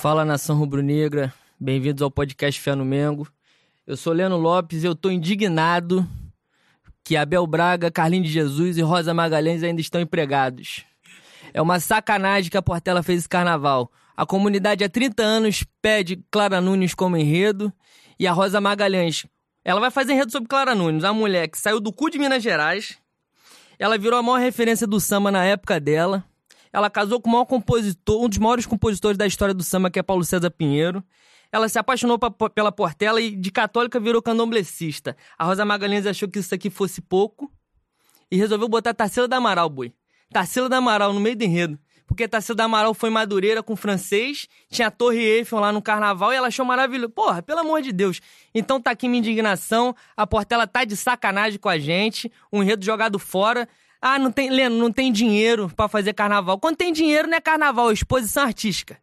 Fala nação rubro-negra, bem-vindos ao podcast Fé no Mengo. Eu sou Leno Lopes e eu tô indignado que Abel Braga, Carlinhos de Jesus e Rosa Magalhães ainda estão empregados. É uma sacanagem que a Portela fez esse carnaval. A comunidade há 30 anos pede Clara Nunes como enredo e a Rosa Magalhães. Ela vai fazer enredo sobre Clara Nunes, a mulher que saiu do cu de Minas Gerais. Ela virou a maior referência do samba na época dela. Ela casou com o maior compositor, um dos maiores compositores da história do samba, que é Paulo César Pinheiro. Ela se apaixonou pela Portela e de católica virou candomblessista. A Rosa Magalhães achou que isso aqui fosse pouco e resolveu botar Tarsila da Amaral, boi. Tarsila da Amaral no meio do enredo. Porque Tarsila da Amaral foi madureira com francês, tinha a Torre Eiffel lá no carnaval e ela achou maravilhoso. Porra, pelo amor de Deus. Então tá aqui minha indignação. A Portela tá de sacanagem com a gente. Um enredo jogado fora. Ah, não tem, Leno, não tem dinheiro para fazer carnaval. Quando tem dinheiro, não é carnaval, é exposição artística.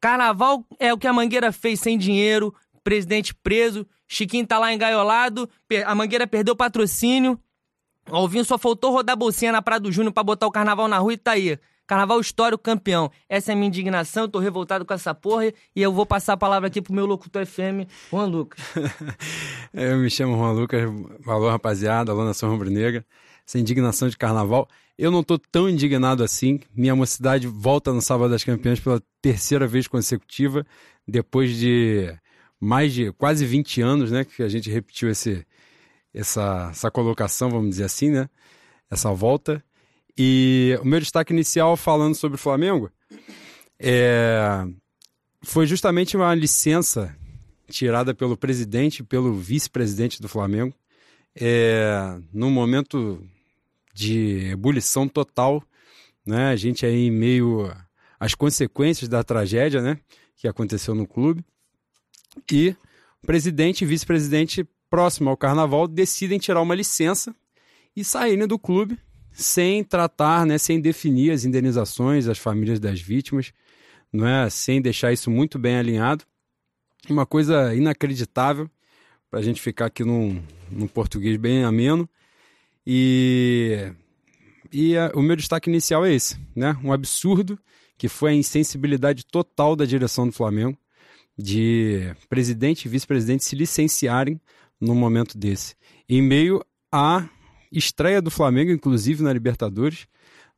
Carnaval é o que a Mangueira fez sem dinheiro, presidente preso, Chiquinho tá lá engaiolado, a Mangueira perdeu patrocínio. O Alvinho só faltou rodar bolsinha na Praia do Júnior pra botar o carnaval na rua e tá aí. Carnaval histórico campeão. Essa é a minha indignação, eu tô revoltado com essa porra e eu vou passar a palavra aqui pro meu locutor FM, Juan Lucas. eu me chamo Juan Lucas, valor rapaziada, alô Nação Rubro-Negra essa indignação de carnaval. Eu não estou tão indignado assim. Minha mocidade volta no Sábado das Campeãs pela terceira vez consecutiva, depois de mais de quase 20 anos, né, que a gente repetiu esse, essa, essa colocação, vamos dizer assim, né, essa volta. E o meu destaque inicial falando sobre o Flamengo é, foi justamente uma licença tirada pelo presidente pelo vice-presidente do Flamengo, é, num momento de ebulição total, né? A gente aí em meio às consequências da tragédia, né? Que aconteceu no clube. E o presidente e vice-presidente, próximo ao carnaval, decidem tirar uma licença e saírem do clube sem tratar, né, sem definir as indenizações às famílias das vítimas, não é? sem deixar isso muito bem alinhado. Uma coisa inacreditável, para a gente ficar aqui num, num português bem ameno. E, e a, o meu destaque inicial é esse, né? Um absurdo que foi a insensibilidade total da direção do Flamengo de presidente e vice-presidente se licenciarem num momento desse. Em meio à estreia do Flamengo, inclusive na Libertadores,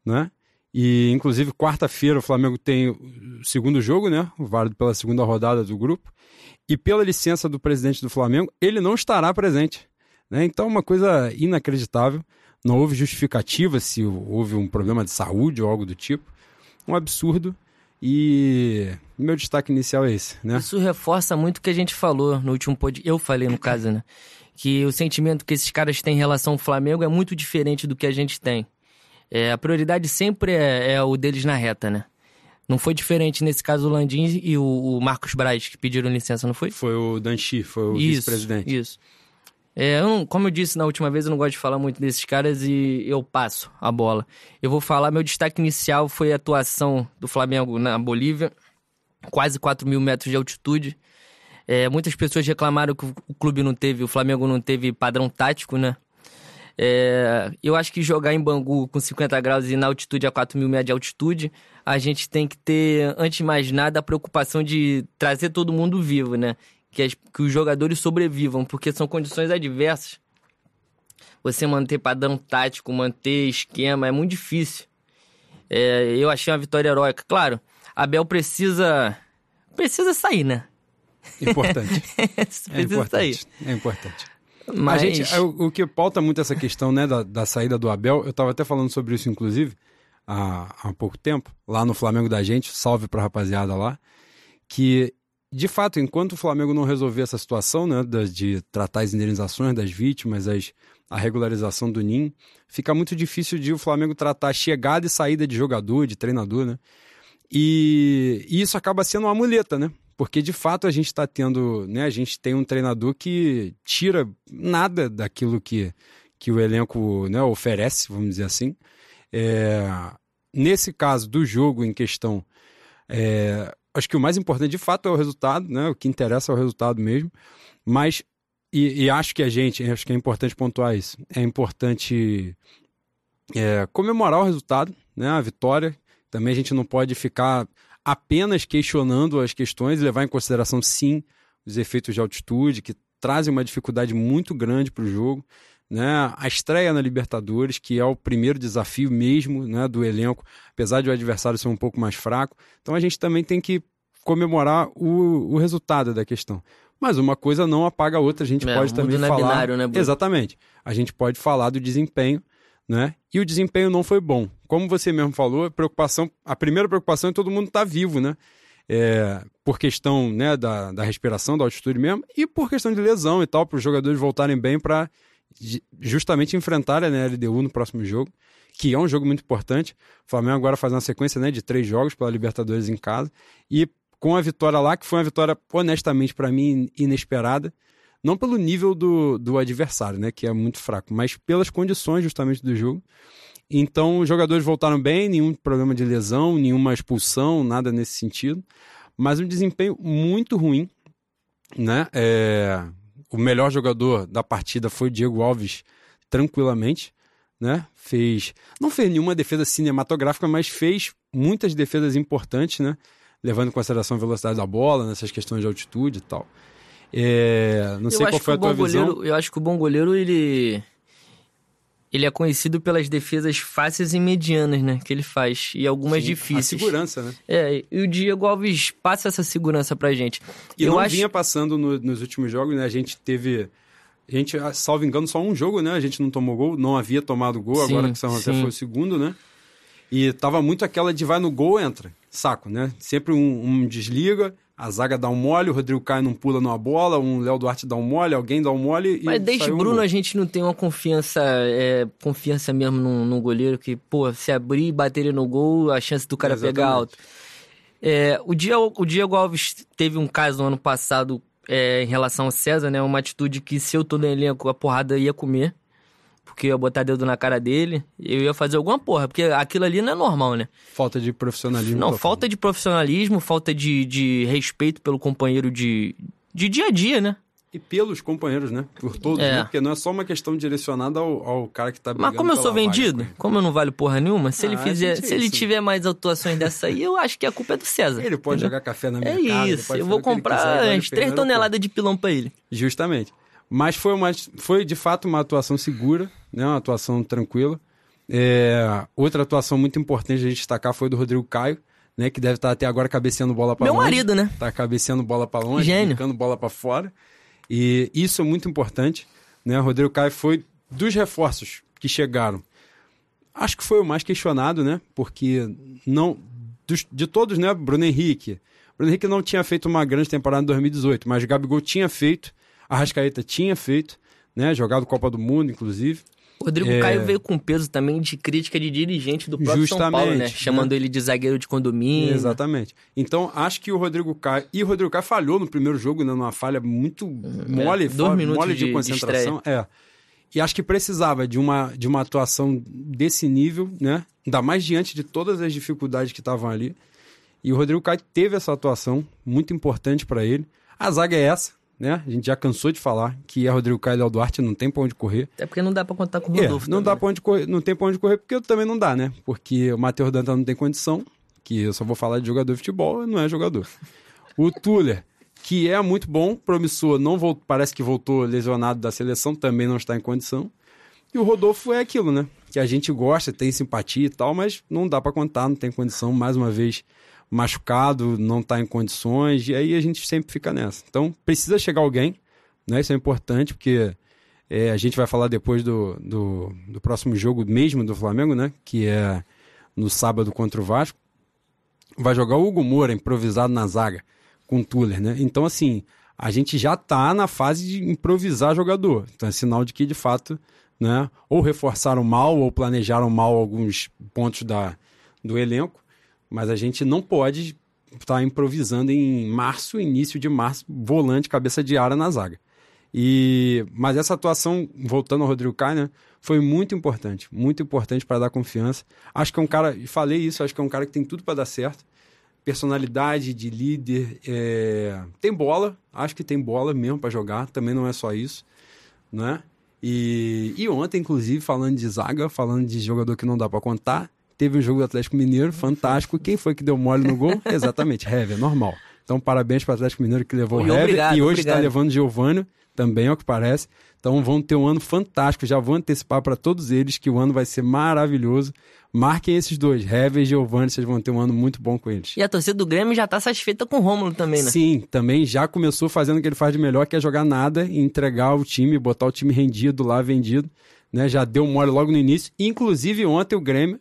né? E inclusive quarta-feira o Flamengo tem o segundo jogo, né? Válido pela segunda rodada do grupo. E pela licença do presidente do Flamengo, ele não estará presente. Né? Então, uma coisa inacreditável. Não houve justificativa se houve um problema de saúde ou algo do tipo. Um absurdo. E meu destaque inicial é esse, né? Isso reforça muito o que a gente falou no último podcast. Eu falei, no caso, né? Que o sentimento que esses caras têm em relação ao Flamengo é muito diferente do que a gente tem. É, a prioridade sempre é, é, o deles na reta, né? Não foi diferente nesse caso o Landim e o, o Marcos Braz que pediram licença, não foi? Foi o Danchi, foi o vice-presidente. Isso. É, eu não, como eu disse na última vez, eu não gosto de falar muito desses caras e eu passo a bola. Eu vou falar, meu destaque inicial foi a atuação do Flamengo na Bolívia, quase 4 mil metros de altitude. É, muitas pessoas reclamaram que o clube não teve, o Flamengo não teve padrão tático, né? É, eu acho que jogar em Bangu com 50 graus e na altitude a 4 mil metros de altitude, a gente tem que ter, antes de mais nada, a preocupação de trazer todo mundo vivo, né? Que, as, que os jogadores sobrevivam, porque são condições adversas. Você manter padrão tático, manter esquema, é muito difícil. É, eu achei uma vitória heróica. Claro, Abel precisa. Precisa sair, né? Importante. precisa é importante. sair. É importante. Mas... A gente, o, o, que pauta muito essa questão né, da, da saída do Abel, eu estava até falando sobre isso, inclusive, há, há pouco tempo, lá no Flamengo da gente, salve pra rapaziada lá, que de fato, enquanto o Flamengo não resolver essa situação, né, de tratar as indenizações das vítimas, as, a regularização do NIM, fica muito difícil de o Flamengo tratar chegada e saída de jogador, de treinador, né? E, e isso acaba sendo uma muleta, né? Porque de fato a gente está tendo, né? A gente tem um treinador que tira nada daquilo que, que o elenco né, oferece, vamos dizer assim. É, nesse caso do jogo em questão, é, acho que o mais importante de fato é o resultado, né? O que interessa é o resultado mesmo. Mas, e, e acho que a gente, acho que é importante pontuar isso. É importante é, comemorar o resultado, né? A vitória. Também a gente não pode ficar apenas questionando as questões, levar em consideração, sim, os efeitos de altitude, que trazem uma dificuldade muito grande para o jogo. Né? A estreia na Libertadores, que é o primeiro desafio mesmo né, do elenco, apesar de o adversário ser um pouco mais fraco. Então a gente também tem que comemorar o, o resultado da questão. Mas uma coisa não apaga a outra, a gente é, pode também falar. Binário, né, Exatamente. A gente pode falar do desempenho, né? E o desempenho não foi bom. Como você mesmo falou, a preocupação, a primeira preocupação é todo mundo estar tá vivo, né? É, por questão né, da, da respiração, da altitude mesmo, e por questão de lesão e tal, para os jogadores voltarem bem para justamente enfrentar a LDU no próximo jogo, que é um jogo muito importante. O Flamengo agora faz uma sequência né, de três jogos pela Libertadores em casa, e com a vitória lá, que foi uma vitória, honestamente, para mim, inesperada. Não pelo nível do, do adversário, né, que é muito fraco, mas pelas condições justamente do jogo. Então, os jogadores voltaram bem, nenhum problema de lesão, nenhuma expulsão, nada nesse sentido. Mas um desempenho muito ruim, né? É... O melhor jogador da partida foi o Diego Alves, tranquilamente, né? Fez, não fez nenhuma defesa cinematográfica, mas fez muitas defesas importantes, né? Levando em consideração a velocidade da bola, nessas questões de altitude e tal. É... Não sei qual foi a tua goleiro, visão. Eu acho que o bom goleiro ele ele é conhecido pelas defesas fáceis e medianas, né? Que ele faz. E algumas Sim, difíceis. A segurança, né? É, e o Diego Alves passa essa segurança pra gente. E Eu não acho... vinha passando no, nos últimos jogos, né? A gente teve. A gente, salvo engano, só um jogo, né? A gente não tomou gol, não havia tomado gol, sim, agora que São José foi o segundo, né? E tava muito aquela de vai no gol, entra. Saco, né? Sempre um, um desliga, a zaga dá um mole, o Rodrigo Caio não pula numa bola, um Léo Duarte dá um mole, alguém dá um mole Mas desde Bruno um a gente não tem uma confiança, é, confiança mesmo num, num, goleiro que, pô, se abrir e bater no gol, a chance do cara Exatamente. pegar alto. É, o, Diego, o Diego Alves teve um caso no ano passado é, em relação ao César, né? Uma atitude que se eu tô no elenco, a porrada ia comer porque eu ia botar dedo na cara dele, eu ia fazer alguma porra, porque aquilo ali não é normal, né? Falta de profissionalismo. Não, falta de profissionalismo, falta de, de respeito pelo companheiro de, de dia a dia, né? E pelos companheiros, né? Por todos, é. né? Porque não é só uma questão direcionada ao, ao cara que tá Mas como eu sou vendido, como eu não valho porra nenhuma, se ah, ele fizer, se ele tiver mais atuações dessa aí, eu acho que a culpa é do César. Ele pode entendeu? jogar café na minha é casa. É isso, eu vou comprar umas 3 toneladas de pilão pra ele. Justamente. Mas foi, uma, foi de fato uma atuação segura, né? uma atuação tranquila. É, outra atuação muito importante a gente destacar foi do Rodrigo Caio, né? Que deve estar até agora cabeceando bola para longe. Meu marido, né? Tá cabeceando bola para longe, Gênio. bola para fora. E isso é muito importante, né? O Rodrigo Caio foi dos reforços que chegaram. Acho que foi o mais questionado, né? Porque não dos, de todos, né? Bruno Henrique. Bruno Henrique não tinha feito uma grande temporada em 2018, mas o Gabigol tinha feito a Rascaeta tinha feito, né? Jogado Copa do Mundo, inclusive. Rodrigo é... Caio veio com peso também de crítica de dirigente do próprio Justamente, São Paulo, né? Chamando né? ele de zagueiro de condomínio. Exatamente. Então, acho que o Rodrigo Caio... E o Rodrigo Caio falhou no primeiro jogo, né? Numa falha muito mole, é, dois minutos mole de, de concentração. De é. E acho que precisava de uma, de uma atuação desse nível, né? Ainda mais diante de todas as dificuldades que estavam ali. E o Rodrigo Caio teve essa atuação muito importante para ele. A zaga é essa, né? A gente já cansou de falar que é Rodrigo Caio e Léo Duarte, não tem pra onde correr. É porque não dá pra contar com o Rodolfo. É, não, dá pra onde correr, não tem pra onde correr porque também não dá, né? Porque o Matheus Danta não tem condição, que eu só vou falar de jogador de futebol, não é jogador. O Tuller, que é muito bom, promissor, não voltou, parece que voltou lesionado da seleção, também não está em condição. E o Rodolfo é aquilo, né? Que a gente gosta, tem simpatia e tal, mas não dá para contar, não tem condição, mais uma vez machucado, não está em condições, e aí a gente sempre fica nessa. Então, precisa chegar alguém, né? Isso é importante, porque é, a gente vai falar depois do, do, do, próximo jogo mesmo do Flamengo, né? Que é no sábado contra o Vasco. Vai jogar o Hugo Moura, improvisado na zaga, com o Tuller, né? Então, assim, a gente já está na fase de improvisar jogador. Então, é sinal de que, de fato, né? Ou reforçaram mal, ou planejaram mal alguns pontos da, do elenco mas a gente não pode estar tá improvisando em março, início de março, volante, cabeça de área na zaga. E, mas essa atuação, voltando ao Rodrigo Caio, né, foi muito importante, muito importante para dar confiança. Acho que é um cara, falei isso, acho que é um cara que tem tudo para dar certo. Personalidade de líder, é... tem bola, acho que tem bola mesmo para jogar, também não é só isso, né? E, e ontem, inclusive, falando de zaga, falando de jogador que não dá para contar, teve um jogo do Atlético Mineiro fantástico. Quem foi que deu mole no gol? Exatamente, Hever, normal. Então, parabéns para o Atlético Mineiro que levou o Hever e hoje está levando Giovanni, também é o que parece. Então, vão ter um ano fantástico. Já vou antecipar para todos eles que o ano vai ser maravilhoso. Marquem esses dois, Hever e Giovanni, vocês vão ter um ano muito bom com eles. E a torcida do Grêmio já está satisfeita com o Rômulo também, né? Sim, também já começou fazendo o que ele faz de melhor, que é jogar nada e entregar o time, botar o time rendido lá, vendido. Né? Já deu mole logo no início. Inclusive, ontem o Grêmio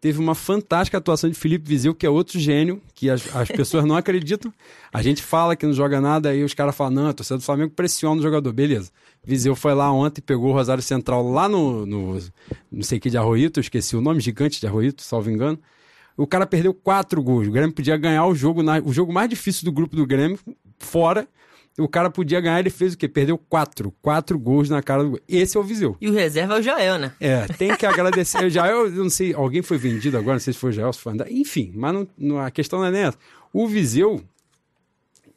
teve uma fantástica atuação de Felipe Vizeu, que é outro gênio, que as, as pessoas não acreditam. A gente fala que não joga nada, aí os caras falam, não, a torcida do Flamengo pressiona o jogador. Beleza. Viseu foi lá ontem, pegou o Rosário Central lá no, no não sei que de Arroito, esqueci o nome, gigante de Arroito, salvo engano. O cara perdeu quatro gols. O Grêmio podia ganhar o jogo, na, o jogo mais difícil do grupo do Grêmio, fora. O cara podia ganhar, ele fez o quê? Perdeu quatro. Quatro gols na cara do Esse é o Viseu. E o reserva é o Jael, né? É, tem que agradecer. o Jael, eu não sei, alguém foi vendido agora, não sei se foi o Jael, se foi. Enfim, mas não, não, a questão não é nessa. O Viseu,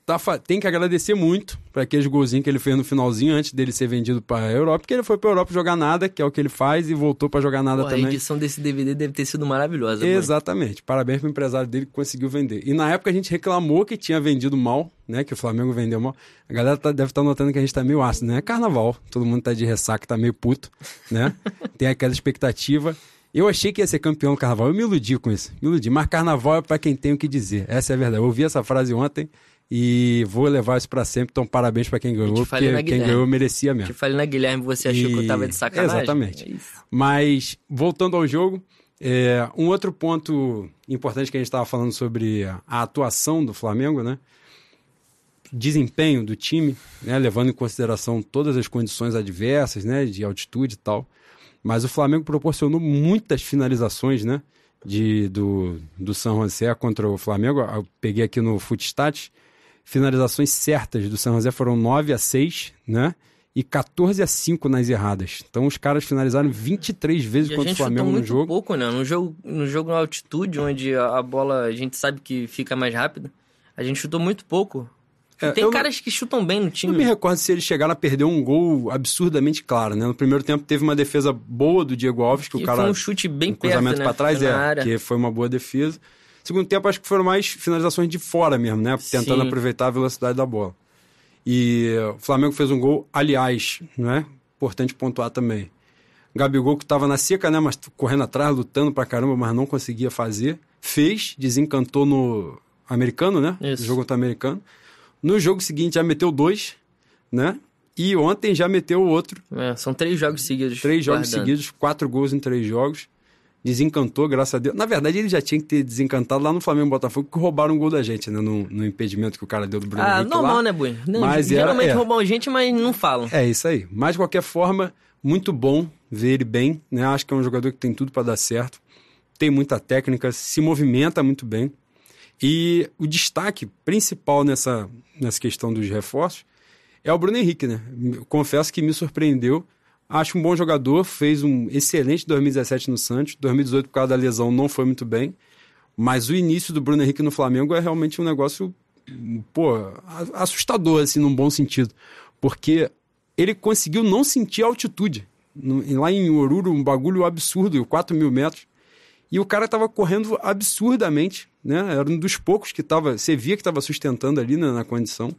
tá, tem que agradecer muito para aqueles golzinhos que ele fez no finalzinho antes dele ser vendido para a Europa, porque ele foi para a Europa jogar nada, que é o que ele faz, e voltou para jogar nada Pô, também. A edição desse DVD deve ter sido maravilhosa. Exatamente. Mãe. Parabéns pro empresário dele que conseguiu vender. E na época a gente reclamou que tinha vendido mal, né? Que o Flamengo vendeu mal. A galera tá, deve estar tá notando que a gente tá meio ácido, né? É carnaval, todo mundo tá de ressaca, tá meio puto, né? tem aquela expectativa. Eu achei que ia ser campeão do carnaval. Eu me iludi com isso. Me iludi. Mas carnaval é para quem tem o que dizer. Essa é a verdade. Eu ouvi essa frase ontem e vou levar isso para sempre. Então, parabéns para quem ganhou, porque quem ganhou merecia mesmo. Te falei na Guilherme, você achou e... que eu tava de sacanagem. Exatamente. É Mas, voltando ao jogo, é, um outro ponto importante que a gente estava falando sobre a atuação do Flamengo, né? Desempenho do time, né? levando em consideração todas as condições adversas, né? De altitude e tal. Mas o Flamengo proporcionou muitas finalizações, né? De, do, do São José contra o Flamengo. Eu peguei aqui no Footstats finalizações certas do San José foram 9 a 6, né? E 14 a 5 nas erradas. Então os caras finalizaram 23 vezes contra o Flamengo no jogo. pouco, né? No jogo, no jogo na altitude, onde a bola a gente sabe que fica mais rápida, a gente chutou muito pouco. É, tem caras que chutam bem no time. Não me recordo se eles chegaram a perder um gol absurdamente claro, né? No primeiro tempo teve uma defesa boa do Diego Alves, que, que o cara. Foi um chute bem um cruzamento né? para trás, é, que foi uma boa defesa. Segundo tempo, acho que foram mais finalizações de fora mesmo, né? Tentando Sim. aproveitar a velocidade da bola. E o Flamengo fez um gol, aliás, né? Importante pontuar também. Gabigol que estava na seca, né? Mas correndo atrás, lutando pra caramba, mas não conseguia fazer. Fez, desencantou no americano, né? Isso. No jogo contra americano. No jogo seguinte já meteu dois, né? E ontem já meteu o outro. É, são três jogos seguidos. Três jogos guardando. seguidos, quatro gols em três jogos desencantou, graças a Deus. Na verdade, ele já tinha que ter desencantado lá no Flamengo Botafogo, que roubaram um gol da gente, né? No, no impedimento que o cara deu do Bruno Ah, Henrique normal, lá. né, Bui? Mas geralmente era, é. roubam gente, mas não falam. É isso aí. Mas, de qualquer forma, muito bom ver ele bem, né? Acho que é um jogador que tem tudo para dar certo. Tem muita técnica, se movimenta muito bem. E o destaque principal nessa, nessa questão dos reforços é o Bruno Henrique, né? Confesso que me surpreendeu Acho um bom jogador, fez um excelente 2017 no Santos. 2018, por causa da lesão, não foi muito bem. Mas o início do Bruno Henrique no Flamengo é realmente um negócio, pô, assustador, assim, num bom sentido. Porque ele conseguiu não sentir altitude. Lá em Oruro, um bagulho absurdo, 4 mil metros. E o cara estava correndo absurdamente, né? Era um dos poucos que estava, você via que estava sustentando ali né, na condição.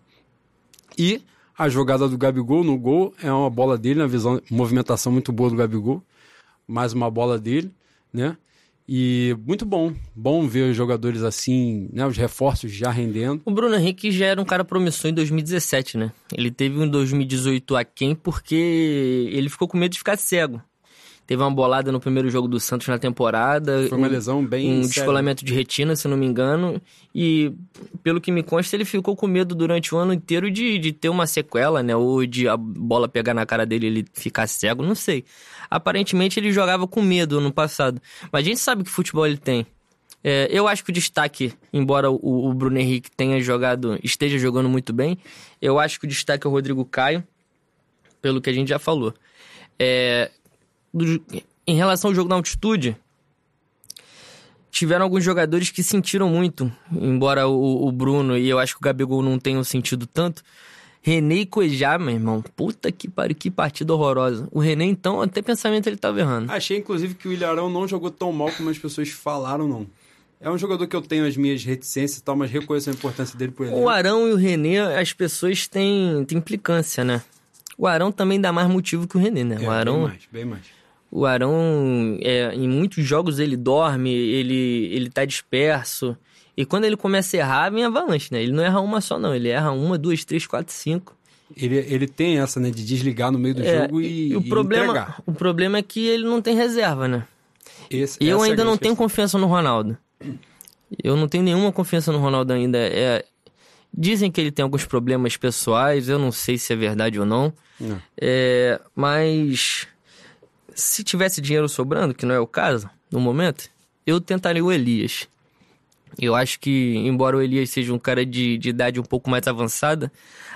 E a jogada do Gabigol no gol é uma bola dele, na visão, movimentação muito boa do Gabigol. Mais uma bola dele, né? E muito bom, bom ver os jogadores assim, né, os reforços já rendendo. O Bruno Henrique já era um cara promissor em 2017, né? Ele teve um 2018 aquém porque ele ficou com medo de ficar cego. Teve uma bolada no primeiro jogo do Santos na temporada. Foi uma lesão bem. Um descolamento de retina, se não me engano. E, pelo que me consta, ele ficou com medo durante o ano inteiro de, de ter uma sequela, né? Ou de a bola pegar na cara dele e ele ficar cego, não sei. Aparentemente ele jogava com medo no passado. Mas a gente sabe que futebol ele tem. É, eu acho que o destaque, embora o, o, Bruno Henrique tenha jogado, esteja jogando muito bem, eu acho que o destaque é o Rodrigo Caio, pelo que a gente já falou. É, do, em relação ao jogo na altitude, tiveram alguns jogadores que sentiram muito, embora o, o, Bruno e eu acho que o Gabigol não tenham sentido tanto, René e Cuejá, meu irmão. Puta que pariu, que partida horrorosa. O René, então, até pensamento ele tava errando. Achei, inclusive, que o Ilharão não jogou tão mal como as pessoas falaram, não. É um jogador que eu tenho as minhas reticências e tal, mas reconheço a importância dele por ele. O Arão e o René, as pessoas têm, têm implicância, né? O Arão também dá mais motivo que o René, né? É, o Arão, Bem mais, bem mais. O Arão é, em muitos jogos ele dorme, ele, ele tá disperso. E quando ele começa a errar, vem avalanche, né? Ele não erra uma só, não. Ele erra uma, duas, três, quatro, cinco. Ele, ele tem essa, né, de desligar no meio do É, jogo e, o, e problema, entregar. o problema é que ele não tem reserva, né? Esse- Eu é ainda não grande tenho questão. confiança no Ronaldo. Eu não tenho nenhuma confiança no Ronaldo ainda. É, dizem que ele tem alguns problemas pessoais, eu não sei se é verdade ou não. Não. É, mas se tivesse dinheiro sobrando, que não é o caso no momento, eu tentaria o Elias. Eu acho que, embora o Elias seja um cara de, de idade um pouco mais avançada,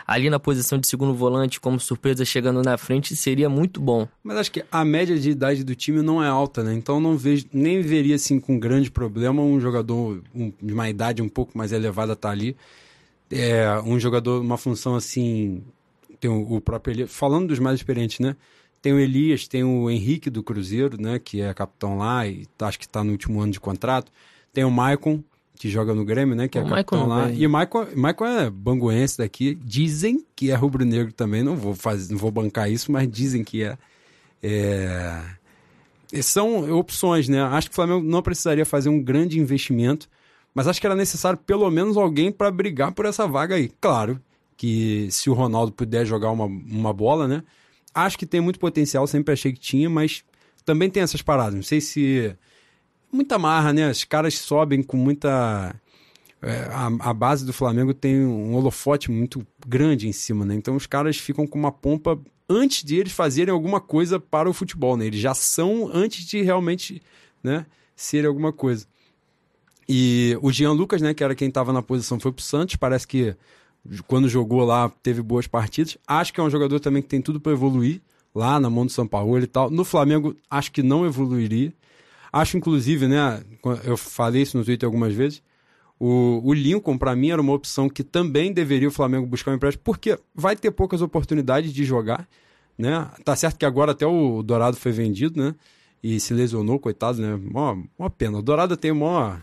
ali na posição de segundo volante, como surpresa chegando na frente, seria muito bom. Mas acho que a média de idade do time não é alta, né? Então não vejo, nem veria assim com grande problema um jogador um- de uma idade um pouco mais elevada estar ali. É, um jogador, uma função assim. Tem o, o próprio Elias. Falando dos mais experientes, né? Tem o Elias, tem o Henrique do Cruzeiro, né? Que é capitão lá e tá- acho que está no último ano de contrato. Tem o Maicon, que joga no Grêmio, né? Que é O capitão não lá. vem. E o Maicon, Maicon é banguense daqui. Dizem que é rubro-negro também. Não vou, fazer, não vou bancar isso, mas dizem que é. É, São opções, né? Acho que o Flamengo não precisaria fazer um grande investimento, mas acho que era necessário pelo menos alguém para brigar por essa vaga aí. Claro que se o Ronaldo puder jogar uma, uma bola, né? Acho que tem muito potencial, sempre achei que tinha, mas também tem essas paradas. Não sei se. Muita marra, né? Os caras sobem com muita. é, a, a base do Flamengo tem um holofote muito grande em cima, né? Então os caras ficam com uma pompa antes de eles fazerem alguma coisa para o futebol, né? Eles já são antes de realmente, né, serem alguma coisa. E o Jean Lucas, né, que era quem estava na posição, foi pro Santos. Parece que quando jogou lá teve boas partidas. Acho que é um jogador também que tem tudo para evoluir lá na mão do São Paulo e tal. No Flamengo, acho que não evoluiria. Acho, inclusive, né, eu falei isso no Twitter algumas vezes. O, o Lincoln, para mim, era uma opção que também deveria o Flamengo buscar um empréstimo, porque vai ter poucas oportunidades de jogar, né? Tá certo que agora até o Dourado foi vendido, né? E se lesionou, coitado, né? Mó, mó pena. O Dourado tem mó,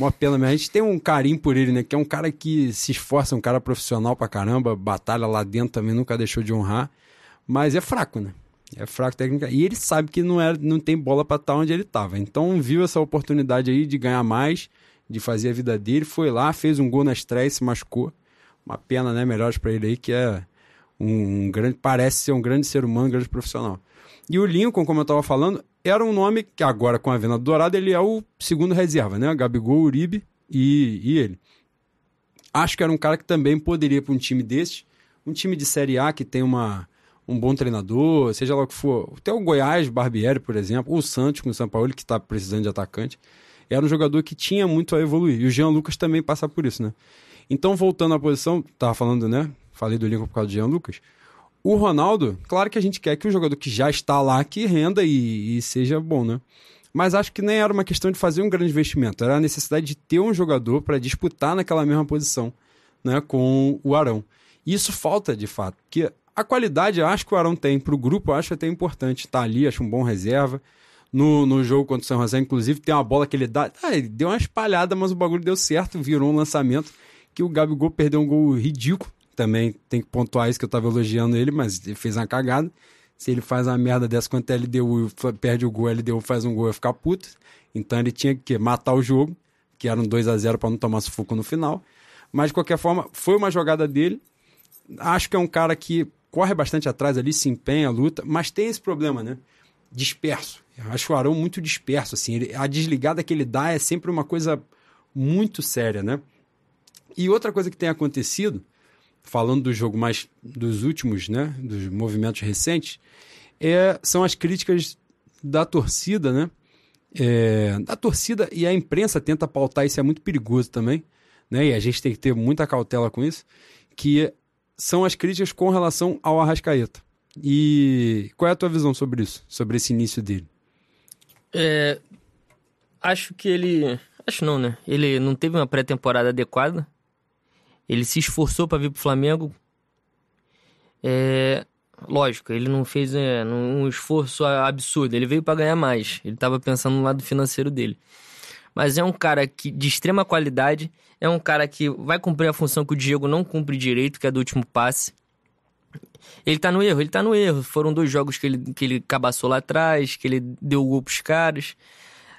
mó pena mesmo. A gente tem um carinho por ele, né? Que é um cara que se esforça, um cara profissional pra caramba, batalha lá dentro também, nunca deixou de honrar. Mas é fraco, né? É fraco técnica. E ele sabe que não, é, não tem bola pra estar onde ele tava. Então viu essa oportunidade aí de ganhar mais, de fazer a vida dele, foi lá, fez um gol na estreia se machucou. Uma pena, né? Melhores pra ele aí, que é um, grande. Parece ser um grande ser humano, um grande profissional. E o Lincoln, como eu tava falando, era um nome que agora com a venda do Dourado, ele é o segundo reserva, né? Gabigol, Uribe e, e ele. Acho que era um cara que também poderia para um time desse, um time de Série A que tem uma, um bom treinador, seja lá o que for. Até o Goiás, Barbieri, por exemplo, o Santos com o São Paulo, que está precisando de atacante, era um jogador que tinha muito a evoluir. E o Jean Lucas também passa por isso, né? Então, voltando à posição, tava falando, né? Falei do Lincoln por causa do Jean Lucas. O Ronaldo, claro que a gente quer que o jogador que já está lá que renda e, e seja bom, né? Mas acho que nem era uma questão de fazer um grande investimento, era a necessidade de ter um jogador para disputar naquela mesma posição, né, com o Arão. E isso falta de fato, porque a qualidade eu acho que o Arão tem para o grupo, eu acho até importante estar ali, acho um bom reserva. No, no jogo contra o São José, inclusive, tem uma bola que ele dá. Ah, ele deu uma espalhada, mas o bagulho deu certo, virou um lançamento que o Gabigol perdeu um gol ridículo. Também tem que pontuar isso que eu tava elogiando ele, mas ele fez uma cagada. Se ele faz uma merda dessa quanto a LDU e perde o gol, a LDU faz um gol, eu ficar puto. Então ele tinha que matar o jogo, que era um 2 a 0 para não tomar sufoco no final. Mas de qualquer forma, foi uma jogada dele. Acho que é um cara que corre bastante atrás ali, se empenha, luta, mas tem esse problema, né? Disperso. Eu acho o Arão muito disperso, assim. Ele, a desligada que ele dá é sempre uma coisa muito séria, né? E outra coisa que tem acontecido, falando do jogo mais dos últimos, né? Dos movimentos recentes, é, são as críticas da torcida, né? É, da torcida e a imprensa tenta pautar isso, é muito perigoso também, né? E a gente tem que ter muita cautela com isso, que são as críticas com relação ao Arrascaeta. E qual é a tua visão sobre isso, sobre esse início dele? É, acho que ele. Acho não, né? Ele não teve uma pré-temporada adequada. Ele se esforçou para vir pro Flamengo. É, lógico, ele não fez é, um esforço absurdo, ele veio para ganhar mais. Ele estava pensando no lado financeiro dele. Mas é um cara que de extrema qualidade, é um cara que vai cumprir a função que o Diego não cumpre direito, que é do último passe. Ele tá no erro, ele tá no erro. Foram dois jogos que ele, que ele cabaçou lá atrás, que ele deu gol pros caras.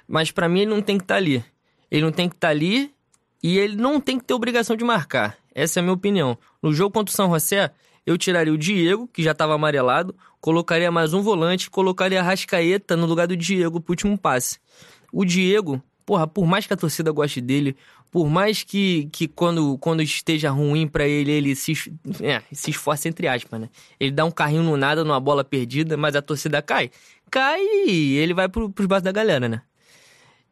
Mas para mim ele não tem que estar tá ali. Ele não tem que estar tá ali e ele não tem que ter obrigação de marcar. Essa é a minha opinião. No jogo contra o São José, eu tiraria o Diego, que já estava amarelado, colocaria mais um volante, colocaria a Rascaeta no lugar do Diego pro último passe. O Diego, porra, por mais que a torcida goste dele, por mais que, que quando, quando esteja ruim para ele, ele se, é, se esforce entre aspas, né? Ele dá um carrinho no nada, numa bola perdida, mas a torcida cai. Cai e ele vai pro, pros baixos da galera, né?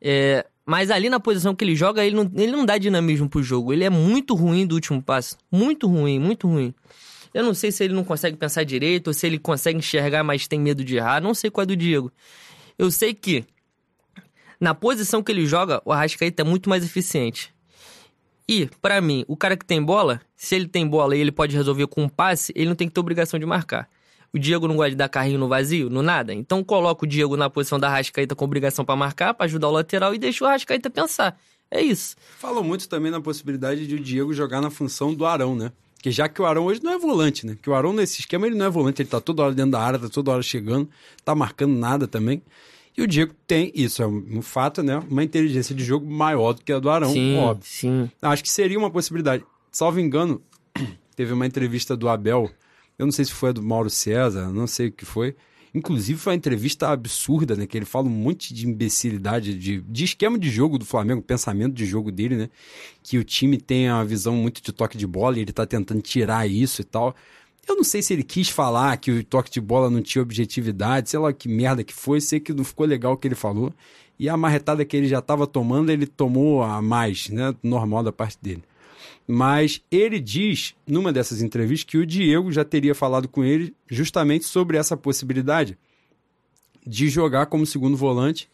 É, mas ali na posição que ele joga, ele não, ele não dá dinamismo pro jogo. Ele é muito ruim do último passo. Muito ruim, muito ruim. Eu não sei se ele não consegue pensar direito, ou se ele consegue enxergar, mas tem medo de errar. Não sei qual é do Diego. Eu sei que na posição que ele joga, o Arrascaeta é muito mais eficiente. E, para mim, o cara que tem bola, se ele tem bola e ele pode resolver com um passe, ele não tem que ter obrigação de marcar. O Diego não gosta de dar carrinho no vazio, no nada. Então coloca o Diego na posição da Arrascaeta com obrigação para marcar, para ajudar o lateral e deixa o Arrascaeta pensar. É isso. Falou muito também na possibilidade de o Diego jogar na função do Arão, né? Que já que o Arão hoje não é volante, né? Que o Arão nesse esquema ele não é volante, ele tá toda hora dentro da área, tá toda hora chegando, tá marcando nada também. E o Diego tem, isso é um fato, né? Uma inteligência de jogo maior do que a do Arão, sim, óbvio. Sim. Acho que seria uma possibilidade. Salvo engano, teve uma entrevista do Abel, eu não sei se foi a do Mauro César, não sei o que foi. Inclusive foi uma entrevista absurda, né? Que ele fala um monte de imbecilidade, de, de esquema de jogo do Flamengo, pensamento de jogo dele, né? Que o time tem uma visão muito de toque de bola e ele tá tentando tirar isso e tal. Eu não sei se ele quis falar que o toque de bola não tinha objetividade, sei lá que merda que foi, sei que não ficou legal o que ele falou. E a marretada que ele já estava tomando, ele tomou a mais, né? Normal da parte dele. Mas ele diz, numa dessas entrevistas, que o Diego já teria falado com ele justamente sobre essa possibilidade de jogar como segundo volante.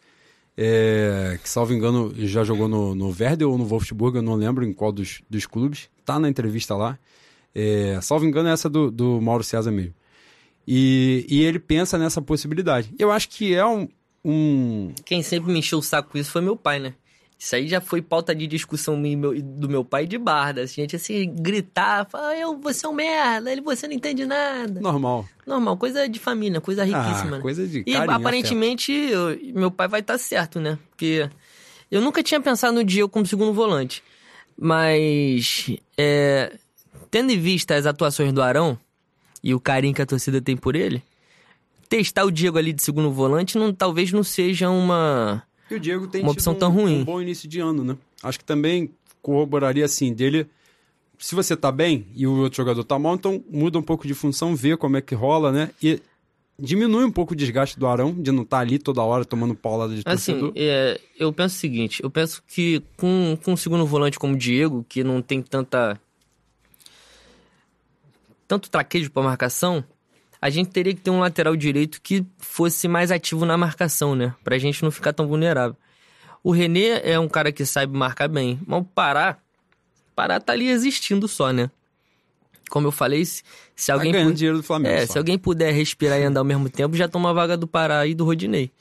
É, que, salvo engano, já jogou no, no Werder ou no Wolfsburg, eu não lembro em qual dos, dos clubes. Tá na entrevista lá. É, salvo engano, é essa do, do Mauro César mesmo. E, e ele pensa nessa possibilidade. Eu acho que é um, um. Quem sempre me encheu o saco com isso foi meu pai, né? Isso aí já foi pauta de discussão do meu pai de barda. Assim, a gente assim, gritar, falar, eu, você é um merda, ele, você não entende nada. Normal. Normal, coisa de família, coisa riquíssima. Ah, coisa de E aparentemente eu, meu pai vai estar tá certo, né? Porque eu nunca tinha pensado no Diego como segundo volante. Mas é, tendo em vista as atuações do Arão e o carinho que a torcida tem por ele, testar o Diego ali de segundo volante não, talvez não seja uma, e o Diego tem uma opção um, tão ruim. um bom início de ano, né? Acho que também corroboraria assim dele. Se você tá bem e o outro jogador tá mal, então muda um pouco de função, vê como é que rola, né? E diminui um pouco o desgaste do Arão, de não estar tá ali toda hora tomando paulada de assim, torcedor. É, eu penso o seguinte, eu penso que com, com um segundo volante como o Diego, que não tem tanta tanto traquejo para marcação, a gente teria que ter um lateral direito que fosse mais ativo na marcação, né? Pra gente não ficar tão vulnerável. O René é um cara que sabe marcar bem, mas o Pará, Pará tá ali existindo só, né? Como eu falei, se, se alguém. Tá dinheiro do Flamengo. É, só. se alguém puder respirar e andar ao mesmo tempo, já toma a vaga do Pará e do Rodinei.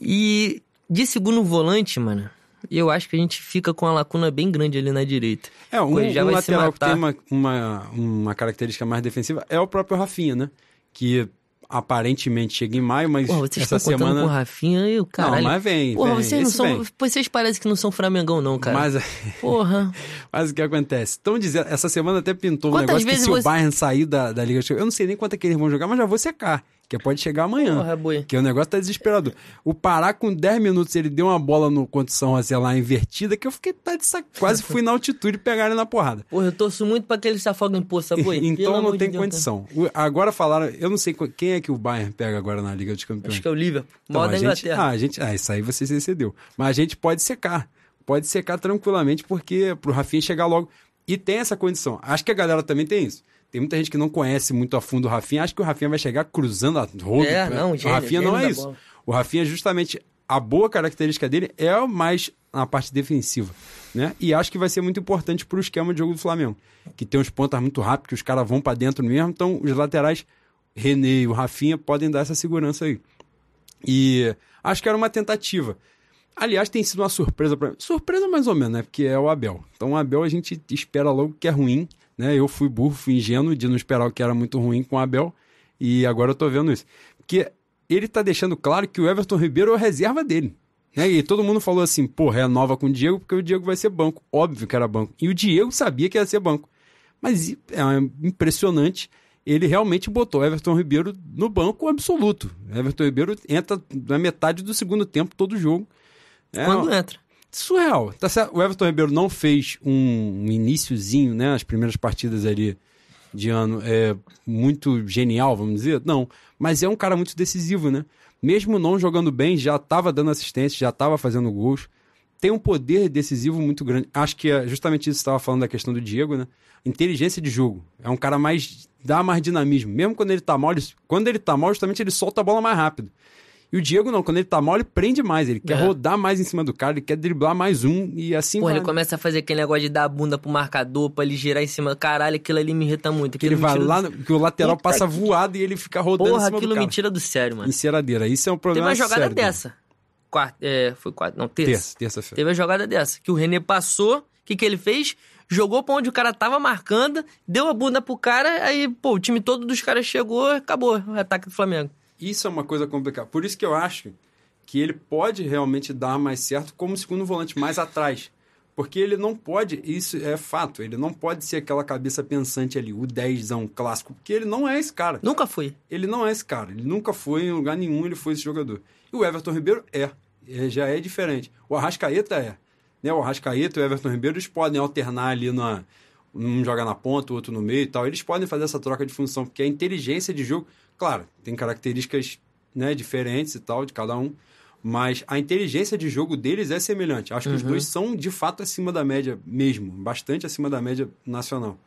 E de segundo volante, mano, eu acho que a gente fica com uma lacuna bem grande ali na direita. É, um, já um lateral que tem uma, uma, uma característica mais defensiva é o próprio Rafinha, né? Que aparentemente chega em maio, mas Porra, vocês essa estão semana... com o Rafinha e o caralho... Não, mas vem, Porra, vem, vocês não são... vem. Vocês parecem que não são Flamengão não, cara. Mas, Porra. mas o que acontece? Estão dizendo... Essa semana até pintou um Quantas negócio que se você- o Bayern sair da, da Liga... Eu não sei nem quanto é que eles vão jogar, mas já vou secar. Que pode chegar amanhã. Porra, boi. Que o negócio tá desesperador. O Pará, com 10 minutos, ele deu uma bola no condição São lá invertida, que eu fiquei tá de sac... quase fui na altitude e pegar ele na porrada. Porra, eu torço muito pra que ele se afogue em poça, boi. Então não de tem Deus, condição. O- Agora falaram, eu não sei qu- quem é que o Bayern pega agora na Liga dos. Campeões. Acho que é o Liverpool. Então, Maior da gente, Inglaterra. ah, a gente, ah, isso aí você se excedeu. Mas a gente pode secar. Pode secar tranquilamente, porque pro Rafinha chegar logo. E tem essa condição. Acho que a galera também tem isso. Tem muita gente que não conhece muito a fundo o Rafinha. Acha que o Rafinha vai chegar cruzando a roda. É, não, o gênio, Rafinha não é isso. bola. O Rafinha, justamente, a boa característica dele é o mais na parte defensiva. Né? E acho que vai ser muito importante para o esquema de jogo do Flamengo, que tem uns pontas muito rápidos, que os caras vão para dentro mesmo, então os laterais, René e o Rafinha, podem dar essa segurança aí. E acho que era uma tentativa. Aliás, tem sido uma surpresa para mim. Surpresa mais ou menos, né? Porque é o Abel. Então o Abel a gente espera logo que é ruim, né? Eu fui burro, fui ingênuo de não esperar o que era muito ruim com o Abel. E agora eu tô vendo isso. Porque ele tá deixando claro que o Everton Ribeiro é a reserva dele. Né? E todo mundo falou assim, porra, é nova com o Diego, porque o Diego vai ser banco. Óbvio que era banco. E o Diego sabia que ia ser banco. Mas é impressionante ele realmente botou Everton Ribeiro no banco absoluto. Everton Ribeiro entra na metade do segundo tempo todo jogo. É, Quando entra. Surreal. Tá certo? O Everton Ribeiro não fez um, um iníciozinho, né? As primeiras partidas ali de ano é muito genial, vamos dizer? Não. Mas é um cara muito decisivo, né? Mesmo não jogando bem, já estava dando assistência, já estava fazendo gols. Tem um poder decisivo muito grande. Acho que é justamente isso que estava falando da questão do Diego, né? Inteligência de jogo. É um cara mais. dá mais dinamismo. Mesmo quando ele tá mal, ele, quando ele tá mal, justamente ele solta a bola mais rápido. E o Diego não, quando ele tá mal, ele prende mais, ele quer é. rodar mais em cima do cara, ele quer driblar mais um e assim Pô, vai. ele começa a fazer aquele negócio de dar a bunda pro marcador, pra ele girar em cima. Caralho, aquilo ali me irrita muito. Que ele vai lá, do... que o lateral Puta passa voado e ele fica rodando Porra, em cima aquilo do me tira do sério, mano. Enceradeira, isso é um problema Teve uma jogada sério, dessa. Quarta, é, foi quarta, não, terça. Terça, terça-feira. Teve a jogada dessa, que o René passou, o que que ele fez? Jogou pra onde o cara tava marcando, deu a bunda pro cara, aí, pô, o time todo dos caras chegou, acabou o ataque do Flamengo. Isso é uma coisa complicada. Por isso que eu acho que ele pode realmente dar mais certo como segundo volante, mais atrás. Porque ele não pode, isso é fato, ele não pode ser aquela cabeça pensante ali, o 10 clássico, porque ele não é esse cara. Nunca foi. Ele não é esse cara, ele nunca foi em lugar nenhum, ele foi esse jogador. E o Everton Ribeiro é, ele já é diferente. O Arrascaeta é. Né? O Arrascaeta e o Everton Ribeiro eles podem alternar ali na. Um joga na ponta, o outro no meio e tal. Eles podem fazer essa troca de função, porque a inteligência de jogo, claro, tem características né, diferentes e tal de cada um mas a inteligência de jogo deles é semelhante. Acho que uhum. os dois são de fato acima da média mesmo, bastante acima da média nacional.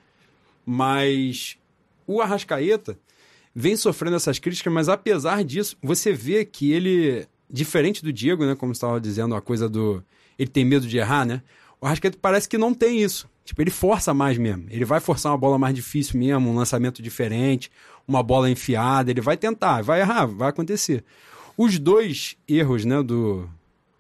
Mas o Arrascaeta vem sofrendo essas críticas, mas apesar disso, você vê que ele, diferente do Diego, né, como estava dizendo, a coisa do ele tem medo de errar, né? O Arrascaeta parece que não tem isso. Tipo, ele força mais mesmo. Ele vai forçar uma bola mais difícil mesmo, um lançamento diferente, uma bola enfiada, ele vai tentar, vai errar, vai acontecer. Os dois erros, né, do.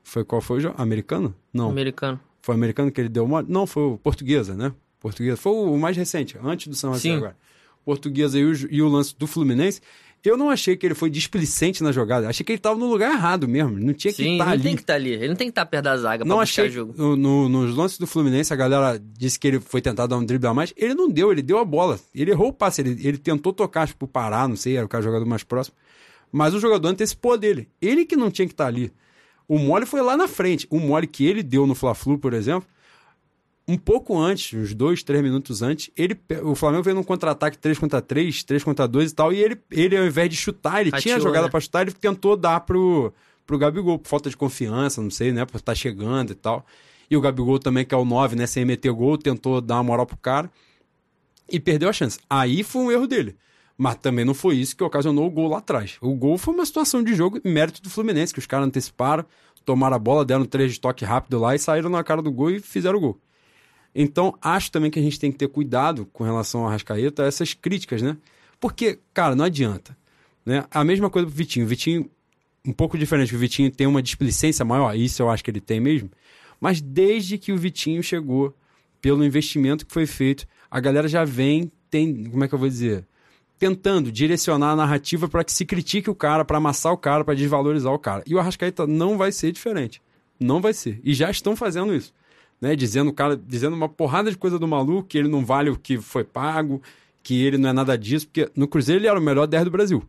Foi qual foi o jogo? Americano? Não. Americano. Foi americano que ele deu uma. Não, foi o portuguesa, né? Portuguesa. Foi o mais recente, antes do São José agora. Portuguesa e o, e o lance do Fluminense. Eu não achei que ele foi displicente na jogada. Achei que ele estava no lugar errado mesmo. Não tinha que Sim, estar tá ali. Ele tem que estar tá ali. Ele não tem que estar tá perto da zaga não achei, jogo. No, no, nos lances do Fluminense, a galera disse que ele foi tentar dar um drible a mais. Ele não deu, ele deu a bola. Ele errou o passe. Ele, ele tentou tocar, acho, pro Pará, não sei, era o cara jogador mais próximo. Mas o jogador antecipou dele. Ele que não tinha que estar ali. O mole foi lá na frente. O mole que ele deu no Fla-Flu, por exemplo, um pouco antes, uns dois, três minutos antes, ele, o Flamengo veio num contra-ataque 3 contra 3, 3 contra 2 e tal, e ele, ele ao invés de chutar, ele tinha jogada né? para chutar, ele tentou dar pro, pro Gabigol, por falta de confiança, não sei, né, por estar tá chegando e tal. E o Gabigol também, que é o 9, né, sem meter gol, tentou dar uma moral pro cara e perdeu a chance. Aí foi um erro dele. Mas também não foi isso que ocasionou o gol lá atrás. O gol foi uma situação de jogo mérito do Fluminense, que os caras anteciparam, tomaram a bola, deram três de toque rápido lá e saíram na cara do gol e fizeram o gol. Então, acho também que a gente tem que ter cuidado com relação ao Arrascaeta, essas críticas, né? Porque, cara, não adianta. Né? A mesma coisa pro Vitinho. O Vitinho, um pouco diferente, o Vitinho tem uma displicência maior, isso eu acho que ele tem mesmo. Mas desde que o Vitinho chegou, pelo investimento que foi feito, a galera já vem, tem, como é que eu vou dizer? tentando direcionar a narrativa para que se critique o cara, para amassar o cara, para desvalorizar o cara. E o Arrascaeta não vai ser diferente. Não vai ser. E já estão fazendo isso. Né? Dizendo, cara, dizendo uma porrada de coisa do maluco, que ele não vale o que foi pago, que ele não é nada disso, porque no Cruzeiro ele era o melhor 10 do Brasil.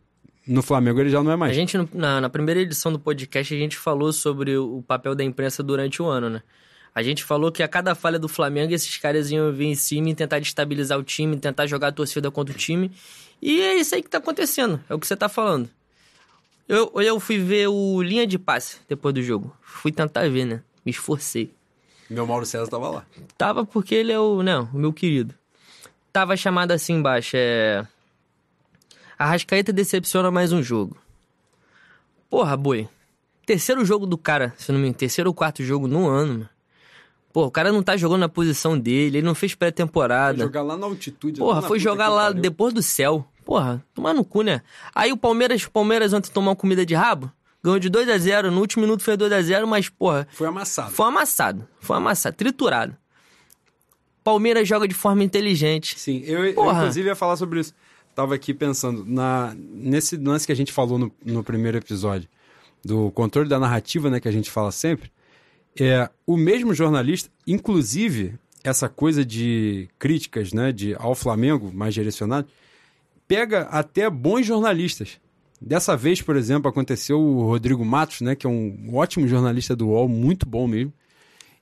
No Flamengo ele já não é mais. A gente, na, na primeira edição do podcast, a gente falou sobre o papel da imprensa durante o ano, né? A gente falou que a cada falha do Flamengo, esses caras iam vir em cima e tentar destabilizar o time, tentar jogar a torcida contra o time. E é isso aí que tá acontecendo, é o que você tá falando. Eu, eu fui ver o linha de passe depois do jogo. Fui tentar ver, né? Me esforcei. Meu Mauro César tava lá. Tava porque ele é o, não, o meu querido. Tava chamado assim embaixo, é... Arrascaeta decepciona mais um jogo. Porra, boi. Terceiro jogo do cara, se não me engano, terceiro ou quarto jogo no ano, mano. Pô, o cara não tá jogando na posição dele, ele não fez pré-temporada. Jogar lá na altitude. Porra, na foi jogar lá pariu. depois do céu. Porra, tomar no cu, né? Aí o Palmeiras, o Palmeiras ontem tomou uma comida de rabo, ganhou de 2 a 0 no último minuto fez 2 a 0 mas, porra, Foi amassado. foi amassado. Foi amassado, triturado. Palmeiras joga de forma inteligente. Sim, eu, eu, inclusive ia falar sobre isso. Tava aqui pensando na, nesse lance que a gente falou no, no primeiro episódio, do controle da narrativa, né, que a gente fala sempre. É, o mesmo jornalista, inclusive essa coisa de críticas, né, de ao Flamengo mais direcionado, pega até bons jornalistas. Dessa vez, por exemplo, aconteceu o Rodrigo Matos, né, que é um ótimo jornalista do UOL, muito bom mesmo.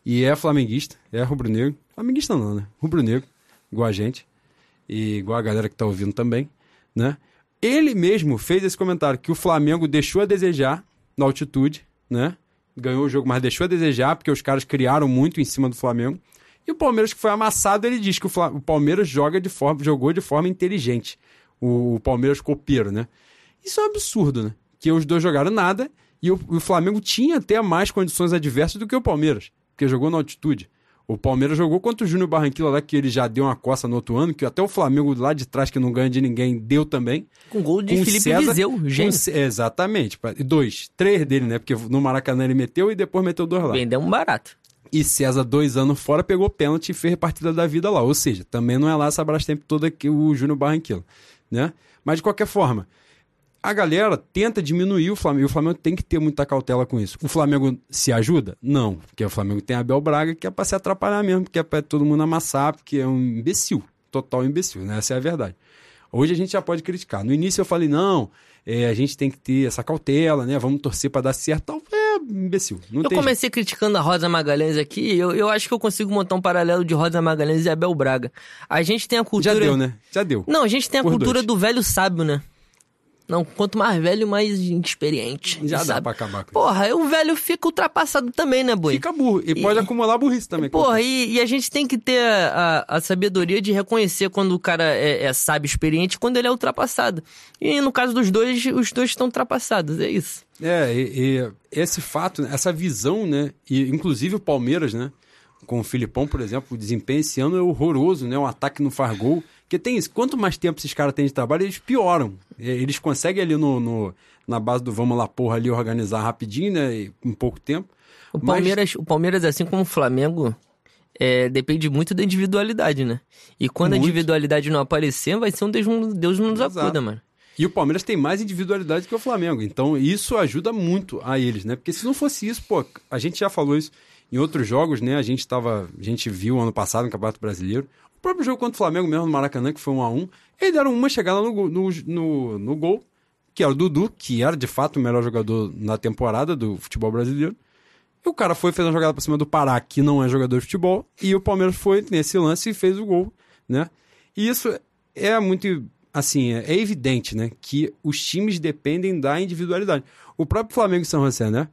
E é flamenguista, é rubro-negro. Flamenguista não, né? Rubro-negro, igual a gente. E igual a galera que tá ouvindo também, né? Ele mesmo fez esse comentário que o Flamengo deixou a desejar na altitude, né? Ganhou o jogo, mas deixou a desejar porque os caras criaram muito em cima do Flamengo. E o Palmeiras que foi amassado, ele diz que o, Palmeiras joga de forma, jogou de forma inteligente. O, o Palmeiras copeiro, né? Isso é um absurdo, né? Que os dois jogaram nada e o, o Flamengo tinha até mais condições adversas do que o Palmeiras, porque jogou na altitude. O Palmeiras jogou contra o Júnior Barranquilla lá, que ele já deu uma coça no outro ano, que até o Flamengo lá de trás, que não ganha de ninguém, deu também. Com gol de Com Felipe César- Viseu, com gente. Ce- Exatamente. Dois, três dele, né? Porque no Maracanã ele meteu e depois meteu dois lá. Vendeu um barato. E César, dois anos fora, pegou pênalti e fez a partida da vida lá. Ou seja, também não é lá essa Brastemp toda que o Júnior Barranquilla, né? Mas de qualquer forma, a galera tenta diminuir o Flamengo. E o Flamengo tem que ter muita cautela com isso. O Flamengo se ajuda? Não. Porque o Flamengo tem Abel Braga que é pra se atrapalhar mesmo, porque é pra todo mundo amassar, porque é um imbecil. Total imbecil, né? Essa é a verdade. Hoje a gente já pode criticar. No início eu falei, não, é, a gente tem que ter essa cautela, né? Vamos torcer pra dar certo. Tal. É imbecil. Não Eu tem comecei criticando a Rosa Magalhães aqui, eu, eu acho que eu consigo montar um paralelo de Rosa Magalhães e Abel Braga. A gente tem a jeito. cultura... Já deu, né? Já deu. Não, a gente tem a Por cultura dois. do velho sábio, né? Não, quanto mais velho, mais inexperiente. Já dá sabe? pra acabar com isso. Porra, o velho fica ultrapassado também, né, boi? Fica burro. E, pode acumular burrice também. Porra, e, e a gente tem que ter a, a- a sabedoria de reconhecer quando o cara é, é sábio, experiente, quando ele é ultrapassado. E no caso dos dois, os dois estão ultrapassados, é isso. É, e, e esse fato, né, essa visão, né? E inclusive o Palmeiras, né? Com o Filipão, por exemplo, o desempenho esse ano é horroroso, né? O ataque não faz gol. Porque tem isso, quanto mais tempo esses caras têm de trabalho, eles pioram. E Eles conseguem ali no, no- na base do vamos lá, porra, ali organizar rapidinho, né? E, em pouco tempo. O Mas- Palmeiras, o Palmeiras, assim como o Flamengo, é, depende muito da individualidade, né? E quando a Muito. individualidade não aparecer, vai ser um Deus, Deus nos acuda, mano. E o Palmeiras tem mais individualidade que o Flamengo. Então, isso ajuda muito a eles, né? Porque se não fosse isso, pô, a gente já falou isso em outros jogos, né? A gente tava. A gente viu ano passado no Campeonato Brasileiro. Próprio jogo contra o Flamengo mesmo no Maracanã, que foi um a um, eles deram uma chegada no, no, no, no gol, que era o Dudu, que era de fato o melhor jogador na temporada do futebol brasileiro. E o cara foi fez uma jogada pra cima do Pará, que não é jogador de futebol, e o Palmeiras foi nesse lance e fez o gol, né? E isso é muito, assim, é é evidente, né? Que os times dependem da individualidade. O próprio Flamengo e São José, né?